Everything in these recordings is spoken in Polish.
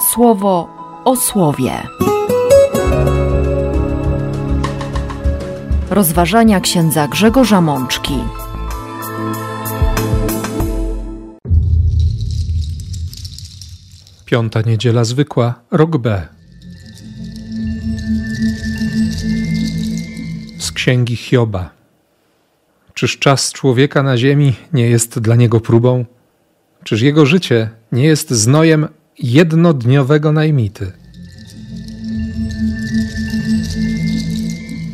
słowo o słowie. Rozważania księdza Grzegorza Mączki. Piąta niedziela zwykła, rok B. Z księgi Hioba. Czyż czas człowieka na ziemi nie jest dla niego próbą? Czyż jego życie nie jest znojem jednodniowego najmity?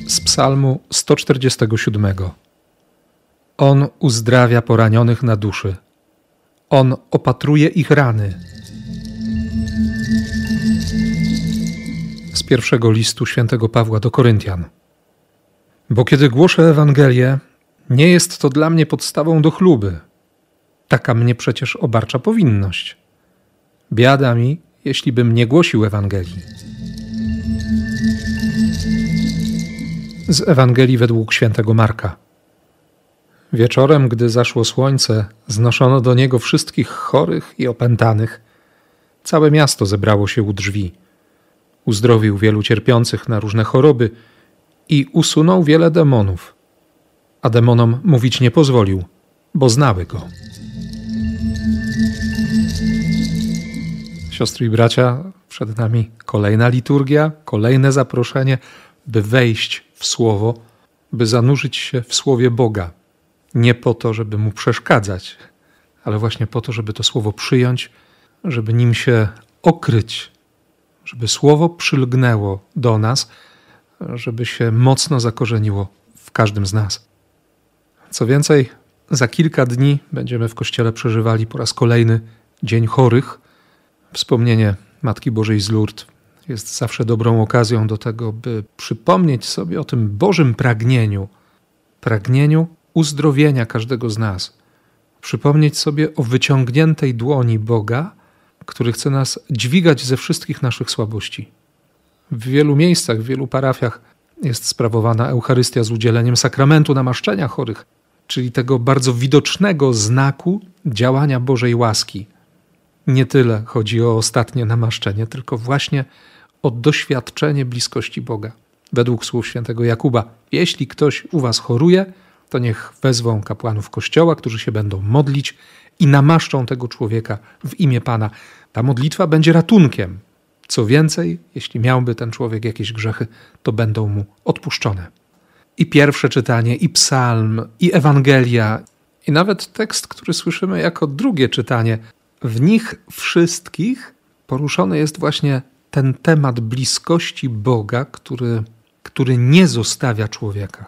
Z Psalmu 147. On uzdrawia poranionych na duszy. On opatruje ich rany. Z pierwszego listu świętego Pawła do Koryntian. Bo kiedy głoszę Ewangelię, nie jest to dla mnie podstawą do chluby. Taka mnie przecież obarcza powinność. Biada mi, jeśli bym nie głosił Ewangelii. Z Ewangelii według świętego Marka. Wieczorem, gdy zaszło słońce, znoszono do niego wszystkich chorych i opętanych. Całe miasto zebrało się u drzwi. Uzdrowił wielu cierpiących na różne choroby i usunął wiele demonów. A demonom mówić nie pozwolił, bo znały go. Siostry i bracia, przed nami kolejna liturgia, kolejne zaproszenie, by wejść w Słowo, by zanurzyć się w Słowie Boga. Nie po to, żeby mu przeszkadzać, ale właśnie po to, żeby to Słowo przyjąć, żeby nim się okryć, żeby Słowo przylgnęło do nas, żeby się mocno zakorzeniło w każdym z nas. Co więcej, za kilka dni będziemy w kościele przeżywali po raz kolejny Dzień Chorych. Wspomnienie Matki Bożej z Lourdes jest zawsze dobrą okazją do tego, by przypomnieć sobie o tym Bożym pragnieniu, pragnieniu uzdrowienia każdego z nas. Przypomnieć sobie o wyciągniętej dłoni Boga, który chce nas dźwigać ze wszystkich naszych słabości. W wielu miejscach, w wielu parafiach jest sprawowana Eucharystia z udzieleniem sakramentu namaszczenia chorych, czyli tego bardzo widocznego znaku działania Bożej łaski. Nie tyle chodzi o ostatnie namaszczenie, tylko właśnie o doświadczenie bliskości Boga. Według słów świętego Jakuba, jeśli ktoś u was choruje, to niech wezwą kapłanów kościoła, którzy się będą modlić i namaszczą tego człowieka w imię Pana. Ta modlitwa będzie ratunkiem. Co więcej, jeśli miałby ten człowiek jakieś grzechy, to będą mu odpuszczone. I pierwsze czytanie, i psalm, i Ewangelia, i nawet tekst, który słyszymy jako drugie czytanie, w nich wszystkich poruszony jest właśnie ten temat bliskości Boga, który, który nie zostawia człowieka.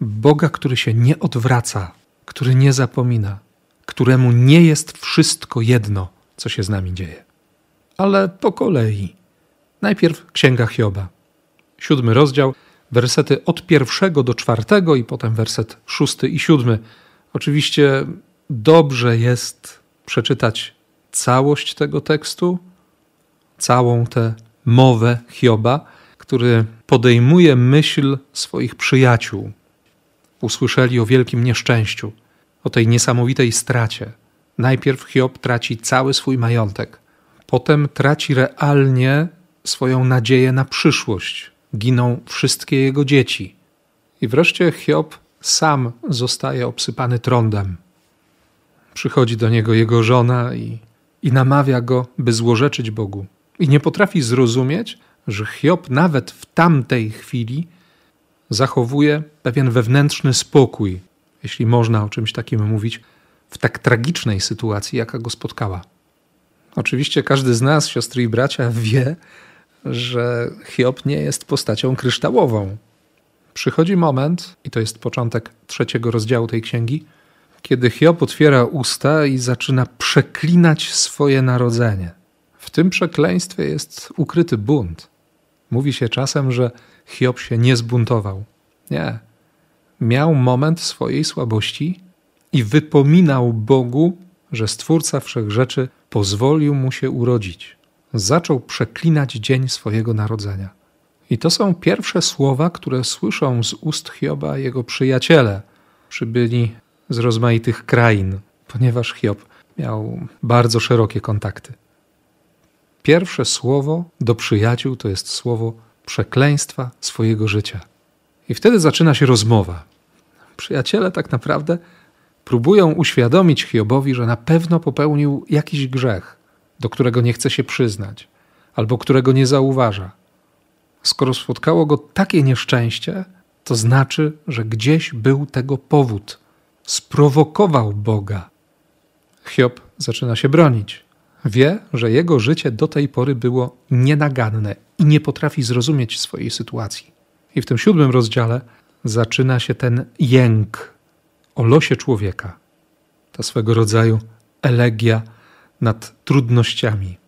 Boga, który się nie odwraca, który nie zapomina, któremu nie jest wszystko jedno, co się z nami dzieje. Ale po kolei. Najpierw Księga Hioba, siódmy rozdział, wersety od pierwszego do czwartego i potem werset szósty i siódmy. Oczywiście dobrze jest przeczytać całość tego tekstu, całą tę mowę Hioba, który podejmuje myśl swoich przyjaciół. Usłyszeli o wielkim nieszczęściu, o tej niesamowitej stracie. Najpierw Hiob traci cały swój majątek, potem traci realnie swoją nadzieję na przyszłość. Giną wszystkie jego dzieci. I wreszcie Hiob sam zostaje obsypany trądem. Przychodzi do niego jego żona i, i namawia go, by złorzeczyć Bogu. I nie potrafi zrozumieć, że Hiob nawet w tamtej chwili zachowuje pewien wewnętrzny spokój, jeśli można o czymś takim mówić, w tak tragicznej sytuacji, jaka go spotkała. Oczywiście każdy z nas, siostry i bracia, wie, że Hiob nie jest postacią kryształową. Przychodzi moment, i to jest początek trzeciego rozdziału tej księgi, kiedy Hiob otwiera usta i zaczyna przeklinać swoje narodzenie. W tym przekleństwie jest ukryty bunt. Mówi się czasem, że Hiob się nie zbuntował. Nie. Miał moment swojej słabości i wypominał Bogu, że Stwórca Wszechrzeczy pozwolił mu się urodzić. Zaczął przeklinać dzień swojego narodzenia. I to są pierwsze słowa, które słyszą z ust Hioba jego przyjaciele. Przybyli z rozmaitych krain, ponieważ Hiob miał bardzo szerokie kontakty. Pierwsze słowo do przyjaciół to jest słowo przekleństwa swojego życia. I wtedy zaczyna się rozmowa. Przyjaciele tak naprawdę próbują uświadomić Hiobowi, że na pewno popełnił jakiś grzech, do którego nie chce się przyznać, albo którego nie zauważa. Skoro spotkało go takie nieszczęście, to znaczy, że gdzieś był tego powód. Sprowokował Boga. Hiob zaczyna się bronić. Wie, że jego życie do tej pory było nienaganne i nie potrafi zrozumieć swojej sytuacji. I w tym siódmym rozdziale zaczyna się ten jęk o losie człowieka. Ta swego rodzaju elegia nad trudnościami.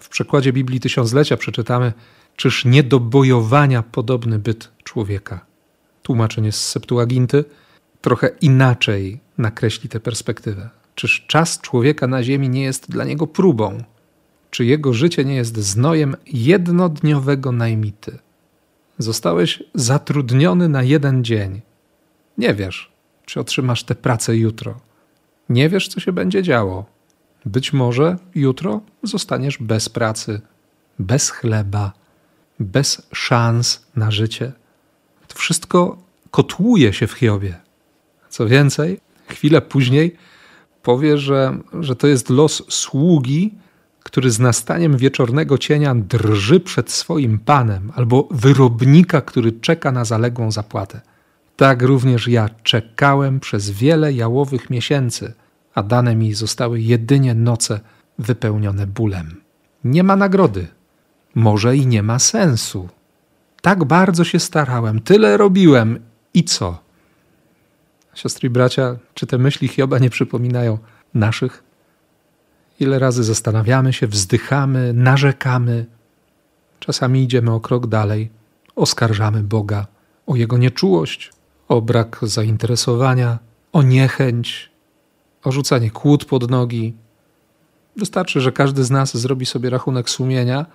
W przekładzie Biblii Tysiąclecia przeczytamy, czyż nie do bojowania podobny byt człowieka. Tłumaczenie z Septuaginty trochę inaczej nakreśli tę perspektywę. Czyż czas człowieka na ziemi nie jest dla niego próbą? Czy jego życie nie jest znojem jednodniowego najmity? Zostałeś zatrudniony na jeden dzień. Nie wiesz, czy otrzymasz tę pracę jutro. Nie wiesz, co się będzie działo. Być może jutro zostaniesz bez pracy, bez chleba, bez szans na życie. To wszystko kotłuje się w Hiobie. Co więcej, chwilę później powie, że, że to jest los sługi, który z nastaniem wieczornego cienia drży przed swoim panem, albo wyrobnika, który czeka na zaległą zapłatę. Tak również ja czekałem przez wiele jałowych miesięcy, a dane mi zostały jedynie noce wypełnione bólem. Nie ma nagrody, może i nie ma sensu. Tak bardzo się starałem, tyle robiłem i co? Siostry i bracia, czy te myśli Hioba nie przypominają naszych? Ile razy zastanawiamy się, wzdychamy, narzekamy. Czasami idziemy o krok dalej, oskarżamy Boga o jego nieczułość, o brak zainteresowania, o niechęć, o rzucanie kłód pod nogi. Wystarczy, że każdy z nas zrobi sobie rachunek sumienia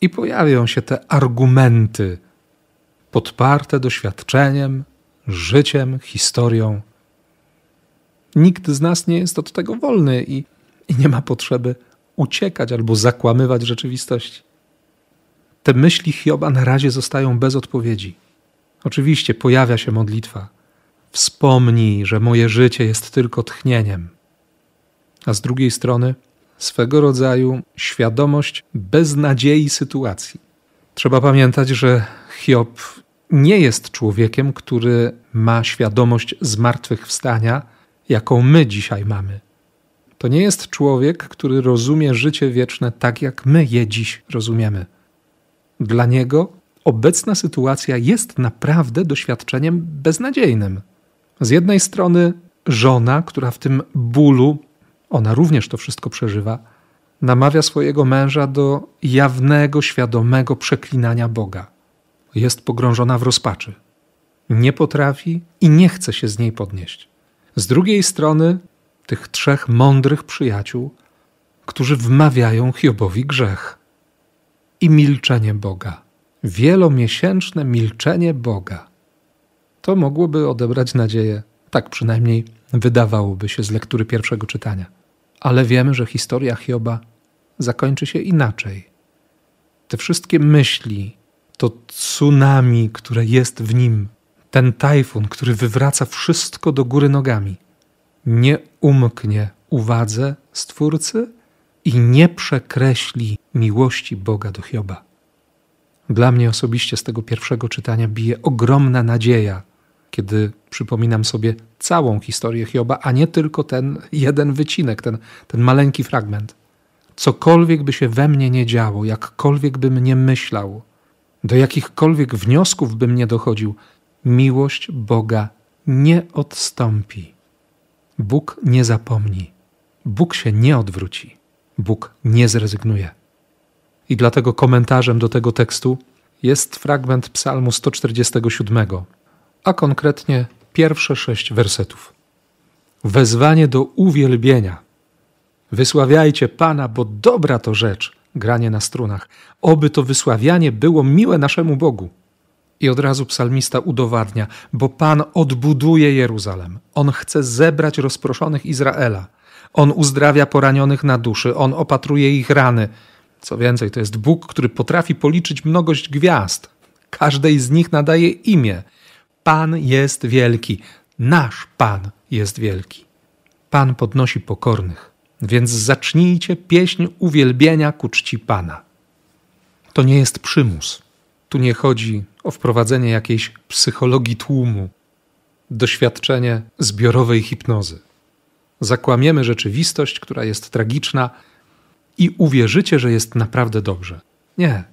i pojawią się te argumenty podparte doświadczeniem, życiem, historią. Nikt z nas nie jest od tego wolny i, i nie ma potrzeby uciekać albo zakłamywać rzeczywistości. Te myśli Hioba na razie zostają bez odpowiedzi. Oczywiście pojawia się modlitwa. Wspomnij, że moje życie jest tylko tchnieniem. A z drugiej strony swego rodzaju świadomość beznadziei sytuacji. Trzeba pamiętać, że Hiob nie jest człowiekiem, który ma świadomość zmartwychwstania, jaką my dzisiaj mamy. To nie jest człowiek, który rozumie życie wieczne tak, jak my je dziś rozumiemy. Dla niego obecna sytuacja jest naprawdę doświadczeniem beznadziejnym. Z jednej strony żona, która w tym bólu, ona również to wszystko przeżywa, namawia swojego męża do jawnego, świadomego przeklinania Boga jest pogrążona w rozpaczy. Nie potrafi i nie chce się z niej podnieść. Z drugiej strony, tych trzech mądrych przyjaciół, którzy wmawiają Hiobowi grzech i milczenie Boga. Wielomiesięczne milczenie Boga. To mogłoby odebrać nadzieję, tak przynajmniej wydawałoby się z lektury pierwszego czytania. Ale wiemy, że historia Hioba zakończy się inaczej. Te wszystkie myśli, to tsunami, które jest w nim, ten tajfun, który wywraca wszystko do góry nogami, nie umknie uwadze Stwórcy i nie przekreśli miłości Boga do Hioba. Dla mnie osobiście z tego pierwszego czytania bije ogromna nadzieja, kiedy przypominam sobie całą historię Hioba, a nie tylko ten jeden wycinek, ten, ten maleńki fragment. Cokolwiek by się we mnie nie działo, jakkolwiek bym nie myślał, do jakichkolwiek wniosków bym nie dochodził, miłość Boga nie odstąpi. Bóg nie zapomni. Bóg się nie odwróci. Bóg nie zrezygnuje. I dlatego komentarzem do tego tekstu jest fragment Psalmu 147, a konkretnie pierwsze sześć wersetów. Wezwanie do uwielbienia. Wysławiajcie Pana, bo dobra to rzecz granie na strunach. Oby to wysławianie było miłe naszemu Bogu. I od razu psalmista udowadnia, bo Pan odbuduje Jeruzalem. On chce zebrać rozproszonych Izraela. On uzdrawia poranionych na duszy, on opatruje ich rany. Co więcej, to jest Bóg, który potrafi policzyć mnogość gwiazd. Każdej z nich nadaje imię. Pan jest wielki. Nasz Pan jest wielki. Pan podnosi pokornych, więc zacznijcie pieśń uwielbienia ku czci Pana. To nie jest przymus. Tu nie chodzi o wprowadzenie jakiejś psychologii tłumu, doświadczenie zbiorowej hipnozy. Zakłamiemy rzeczywistość, która jest tragiczna, i uwierzycie, że jest naprawdę dobrze. Nie.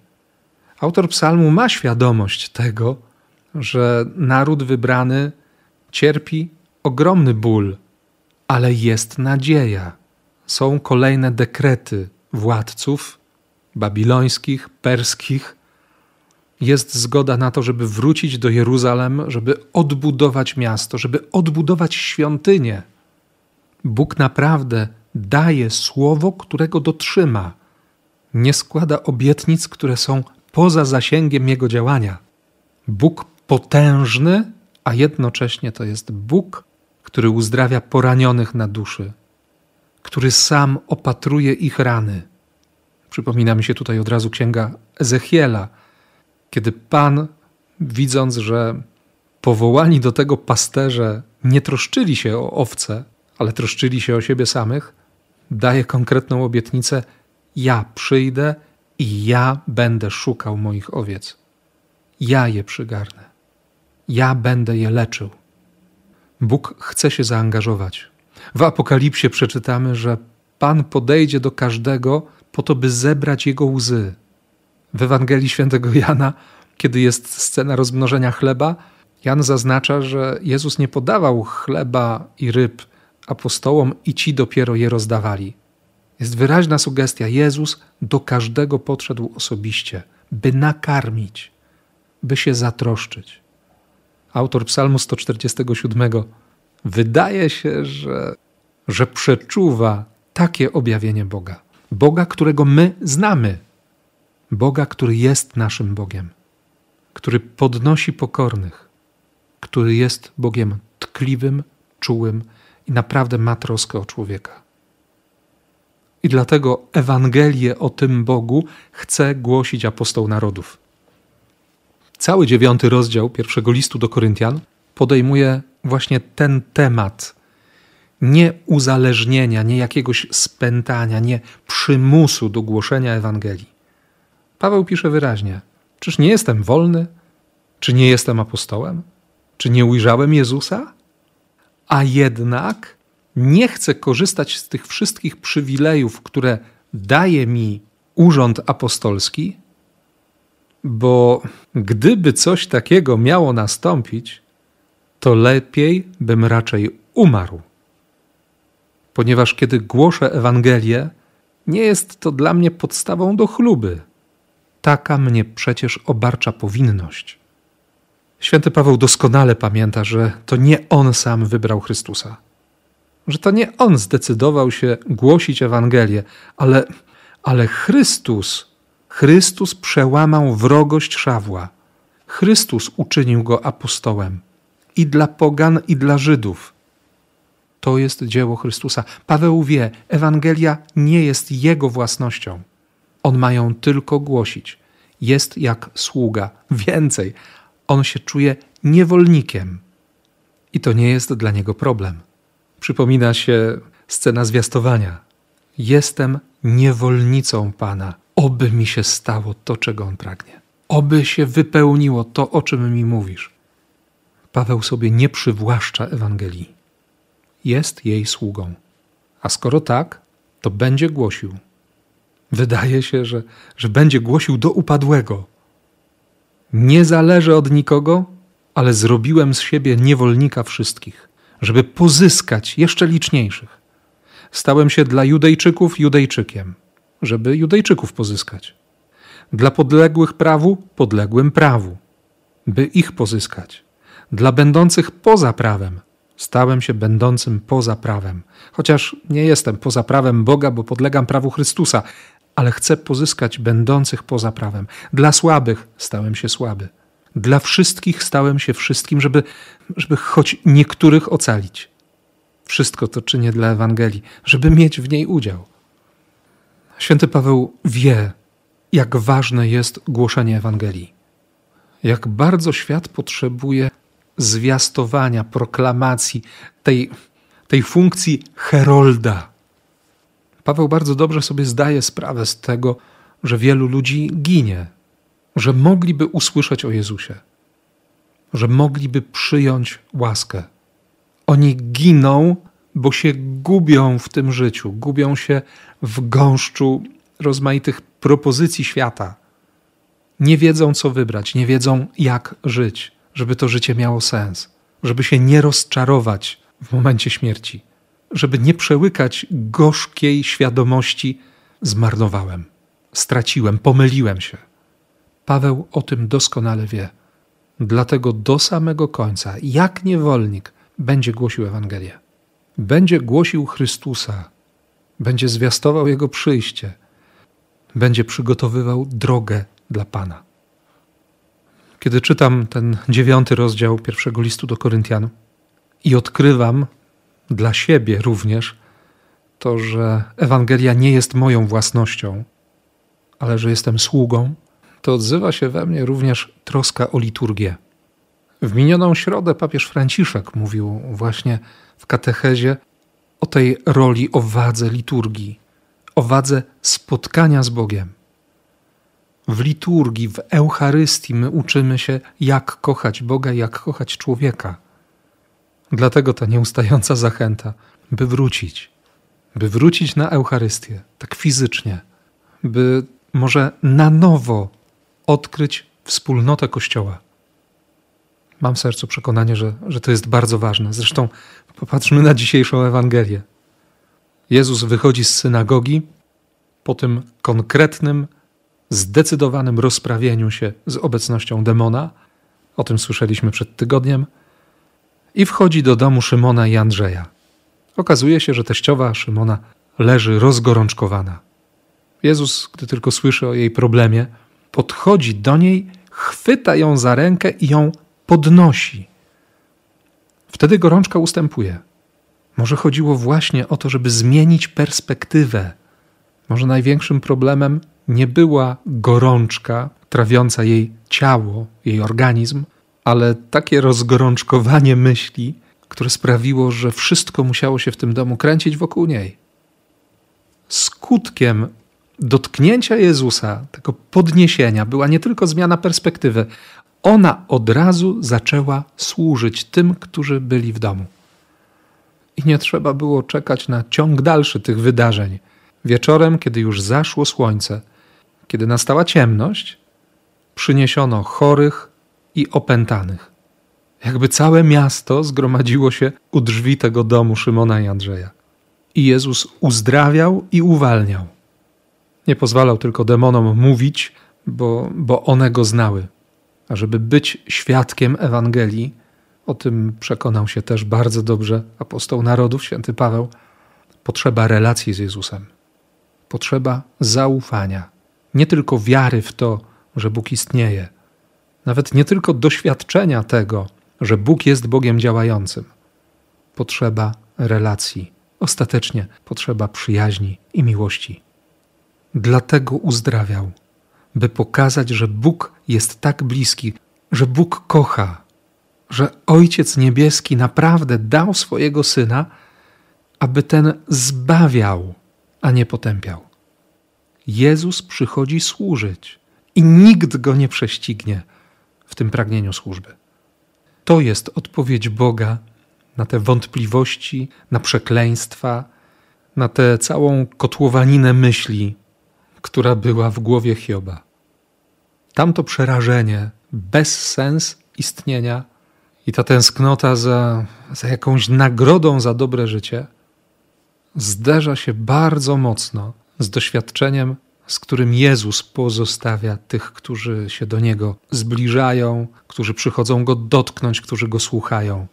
Autor psalmu ma świadomość tego, że naród wybrany cierpi ogromny ból, ale jest nadzieja. Są kolejne dekrety władców babilońskich, perskich. Jest zgoda na to, żeby wrócić do Jeruzalem, żeby odbudować miasto, żeby odbudować świątynię. Bóg naprawdę daje słowo, którego dotrzyma. Nie składa obietnic, które są poza zasięgiem jego działania. Bóg potężny, a jednocześnie to jest Bóg, który uzdrawia poranionych na duszy, który sam opatruje ich rany. Przypomina mi się tutaj od razu księga Ezechiela, kiedy Pan, widząc, że powołani do tego pasterze nie troszczyli się o owce, ale troszczyli się o siebie samych, daje konkretną obietnicę: Ja przyjdę i ja będę szukał moich owiec. Ja je przygarnę. Ja będę je leczył. Bóg chce się zaangażować. W Apokalipsie przeczytamy, że Pan podejdzie do każdego po to, by zebrać jego łzy. W Ewangelii Świętego Jana, kiedy jest scena rozmnożenia chleba, Jan zaznacza, że Jezus nie podawał chleba i ryb apostołom i ci dopiero je rozdawali. Jest wyraźna sugestia: Jezus do każdego podszedł osobiście, by nakarmić, by się zatroszczyć. Autor Psalmu 147 wydaje się, że, że przeczuwa takie objawienie Boga. Boga, którego my znamy. Boga, który jest naszym Bogiem, który podnosi pokornych, który jest Bogiem tkliwym, czułym i naprawdę ma troskę o człowieka. I dlatego Ewangelię o tym Bogu chce głosić apostoł narodów. Cały dziewiąty rozdział pierwszego listu do Koryntian podejmuje właśnie ten temat nie uzależnienia, nie jakiegoś spętania, nie przymusu do głoszenia Ewangelii. Paweł pisze wyraźnie: Czyż nie jestem wolny? Czy nie jestem apostołem? Czy nie ujrzałem Jezusa? A jednak nie chcę korzystać z tych wszystkich przywilejów, które daje mi urząd apostolski, bo gdyby coś takiego miało nastąpić, to lepiej bym raczej umarł. Ponieważ kiedy głoszę Ewangelię, nie jest to dla mnie podstawą do chluby. Taka mnie przecież obarcza powinność. Święty Paweł doskonale pamięta, że to nie on sam wybrał Chrystusa, że to nie on zdecydował się głosić Ewangelię, ale, ale Chrystus, Chrystus przełamał wrogość Szawła. Chrystus uczynił go apostołem i dla pogan, i dla Żydów. To jest dzieło Chrystusa. Paweł wie, Ewangelia nie jest jego własnością. On ma ją tylko głosić. Jest jak sługa. Więcej, on się czuje niewolnikiem. I to nie jest dla niego problem. Przypomina się scena zwiastowania. Jestem niewolnicą Pana. Oby mi się stało to, czego On pragnie. Oby się wypełniło to, o czym mi mówisz. Paweł sobie nie przywłaszcza Ewangelii. Jest jej sługą. A skoro tak, to będzie głosił. Wydaje się, że, że będzie głosił do upadłego. Nie zależy od nikogo, ale zrobiłem z siebie niewolnika wszystkich, żeby pozyskać jeszcze liczniejszych. Stałem się dla Judejczyków Judejczykiem, żeby Judejczyków pozyskać. Dla podległych prawu podległym prawu, by ich pozyskać. Dla będących poza prawem stałem się będącym poza prawem. Chociaż nie jestem poza prawem Boga, bo podlegam prawu Chrystusa, ale chcę pozyskać będących poza prawem. Dla słabych stałem się słaby. Dla wszystkich stałem się wszystkim, żeby, żeby choć niektórych ocalić. Wszystko to czynię dla Ewangelii, żeby mieć w niej udział. Święty Paweł wie, jak ważne jest głoszenie Ewangelii. Jak bardzo świat potrzebuje zwiastowania, proklamacji, tej, tej funkcji herolda. Paweł bardzo dobrze sobie zdaje sprawę z tego, że wielu ludzi ginie, że mogliby usłyszeć o Jezusie, że mogliby przyjąć łaskę. Oni giną, bo się gubią w tym życiu, gubią się w gąszczu rozmaitych propozycji świata. Nie wiedzą, co wybrać, nie wiedzą, jak żyć, żeby to życie miało sens, żeby się nie rozczarować w momencie śmierci, żeby nie przełykać gorzkiej świadomości: zmarnowałem, straciłem, pomyliłem się. Paweł o tym doskonale wie. Dlatego do samego końca, jak niewolnik, będzie głosił Ewangelię. Będzie głosił Chrystusa, będzie zwiastował Jego przyjście, będzie przygotowywał drogę dla Pana. Kiedy czytam ten dziewiąty rozdział pierwszego listu do Koryntian i odkrywam dla siebie również to, że Ewangelia nie jest moją własnością, ale że jestem sługą, to odzywa się we mnie również troska o liturgię. W minioną środę papież Franciszek mówił właśnie w katechezie o tej roli, o wadze liturgii, o wadze spotkania z Bogiem. W liturgii, w Eucharystii my uczymy się, jak kochać Boga, jak kochać człowieka. Dlatego ta nieustająca zachęta, by wrócić, by wrócić na Eucharystię, tak fizycznie, by może na nowo odkryć wspólnotę Kościoła. Mam w sercu przekonanie, że, że to jest bardzo ważne. Zresztą popatrzmy na dzisiejszą Ewangelię. Jezus wychodzi z synagogi po tym konkretnym, zdecydowanym rozprawieniu się z obecnością demona. O tym słyszeliśmy przed tygodniem. I wchodzi do domu Szymona i Andrzeja. Okazuje się, że teściowa Szymona leży rozgorączkowana. Jezus, gdy tylko słyszy o jej problemie, podchodzi do niej, chwyta ją za rękę i ją podnosi. Wtedy gorączka ustępuje. Może chodziło właśnie o to, żeby zmienić perspektywę. Może największym problemem nie była gorączka trawiąca jej ciało, jej organizm, ale takie rozgorączkowanie myśli, które sprawiło, że wszystko musiało się w tym domu kręcić wokół niej. Skutkiem dotknięcia Jezusa, tego podniesienia, była nie tylko zmiana perspektywy, ona od razu zaczęła służyć tym, którzy byli w domu. I nie trzeba było czekać na ciąg dalszy tych wydarzeń. Wieczorem, kiedy już zaszło słońce, kiedy nastała ciemność, przyniesiono chorych i opętanych. Jakby całe miasto zgromadziło się u drzwi tego domu Szymona i Andrzeja. I Jezus uzdrawiał i uwalniał. Nie pozwalał tylko demonom mówić, bo, bo one go znały. A żeby być świadkiem Ewangelii, o tym przekonał się też bardzo dobrze apostoł narodów, święty Paweł, potrzeba relacji z Jezusem. Potrzeba zaufania. Nie tylko wiary w to, że Bóg istnieje, nawet nie tylko doświadczenia tego, że Bóg jest Bogiem działającym. Potrzeba relacji, ostatecznie potrzeba przyjaźni i miłości. Dlatego uzdrawiał, by pokazać, że Bóg jest tak bliski, że Bóg kocha, że Ojciec Niebieski naprawdę dał swojego Syna, aby ten zbawiał, a nie potępiał. Jezus przychodzi służyć i nikt go nie prześcignie w tym pragnieniu służby. To jest odpowiedź Boga na te wątpliwości, na przekleństwa, na tę całą kotłowaninę myśli, która była w głowie Hioba. Tamto przerażenie, bezsens istnienia i ta tęsknota za, za jakąś nagrodą za dobre życie zderza się bardzo mocno z doświadczeniem, z którym Jezus pozostawia tych, którzy się do Niego zbliżają, którzy przychodzą Go dotknąć, którzy Go słuchają.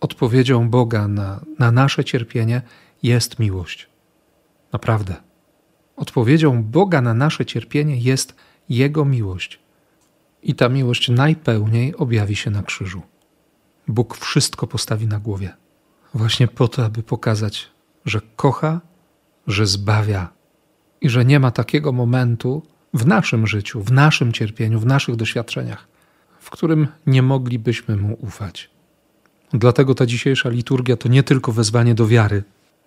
Odpowiedzią Boga na, na nasze cierpienie jest miłość. Naprawdę. Odpowiedzią Boga na nasze cierpienie jest Jego miłość. I ta miłość najpełniej objawi się na krzyżu. Bóg wszystko postawi na głowie. Właśnie po to, aby pokazać, że kocha, że zbawia i że nie ma takiego momentu, w naszym życiu, w naszym cierpieniu, w naszych doświadczeniach, w którym nie moglibyśmy mu ufać. Dlatego ta dzisiejsza liturgia to nie tylko wezwanie do wiary,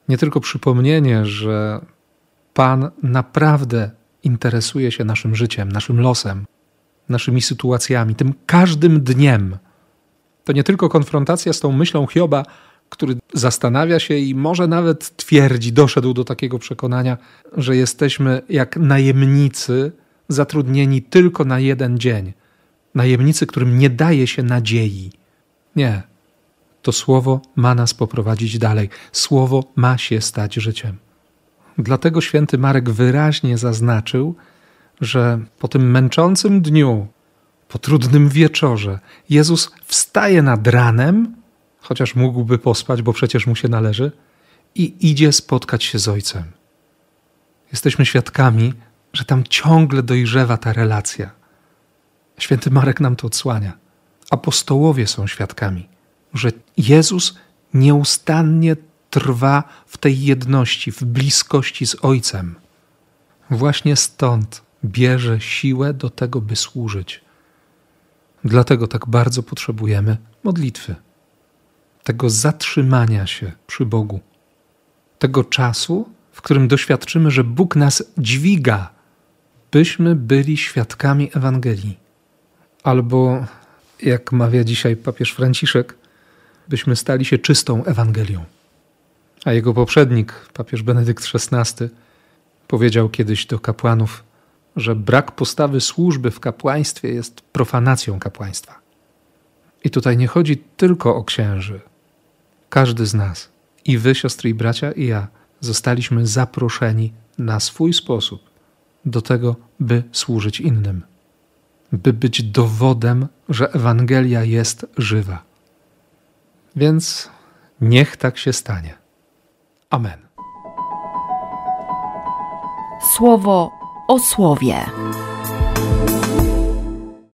nie tylko przypomnienie, że Pan naprawdę interesuje się naszym życiem, naszym losem, naszymi sytuacjami, tym każdym dniem. To nie tylko konfrontacja z tą myślą Hioba, który zastanawia się i może nawet twierdzi, doszedł do takiego przekonania, że jesteśmy jak najemnicy zatrudnieni tylko na jeden dzień. Najemnicy, którym nie daje się nadziei. Nie. To słowo ma nas poprowadzić dalej. Słowo ma się stać życiem. Dlatego święty Marek wyraźnie zaznaczył, że po tym męczącym dniu, po trudnym wieczorze, Jezus wstaje nad ranem, chociaż mógłby pospać, bo przecież mu się należy, i idzie spotkać się z Ojcem. Jesteśmy świadkami, że tam ciągle dojrzewa ta relacja. Święty Marek nam to odsłania. Apostołowie są świadkami, że Jezus nieustannie trwa w tej jedności, w bliskości z Ojcem. Właśnie stąd bierze siłę do tego, by służyć. Dlatego tak bardzo potrzebujemy modlitwy, tego zatrzymania się przy Bogu, tego czasu, w którym doświadczymy, że Bóg nas dźwiga, byśmy byli świadkami Ewangelii. Albo, jak mawia dzisiaj papież Franciszek, byśmy stali się czystą Ewangelią. A jego poprzednik, papież Benedykt XVI, powiedział kiedyś do kapłanów, że brak postawy służby w kapłaństwie jest profanacją kapłaństwa. I tutaj nie chodzi tylko o księży. Każdy z nas, i wy, siostry i bracia, i ja, zostaliśmy zaproszeni na swój sposób do tego, by służyć innym, by być dowodem, że Ewangelia jest żywa. Więc niech tak się stanie. Amen. Słowo o słowie.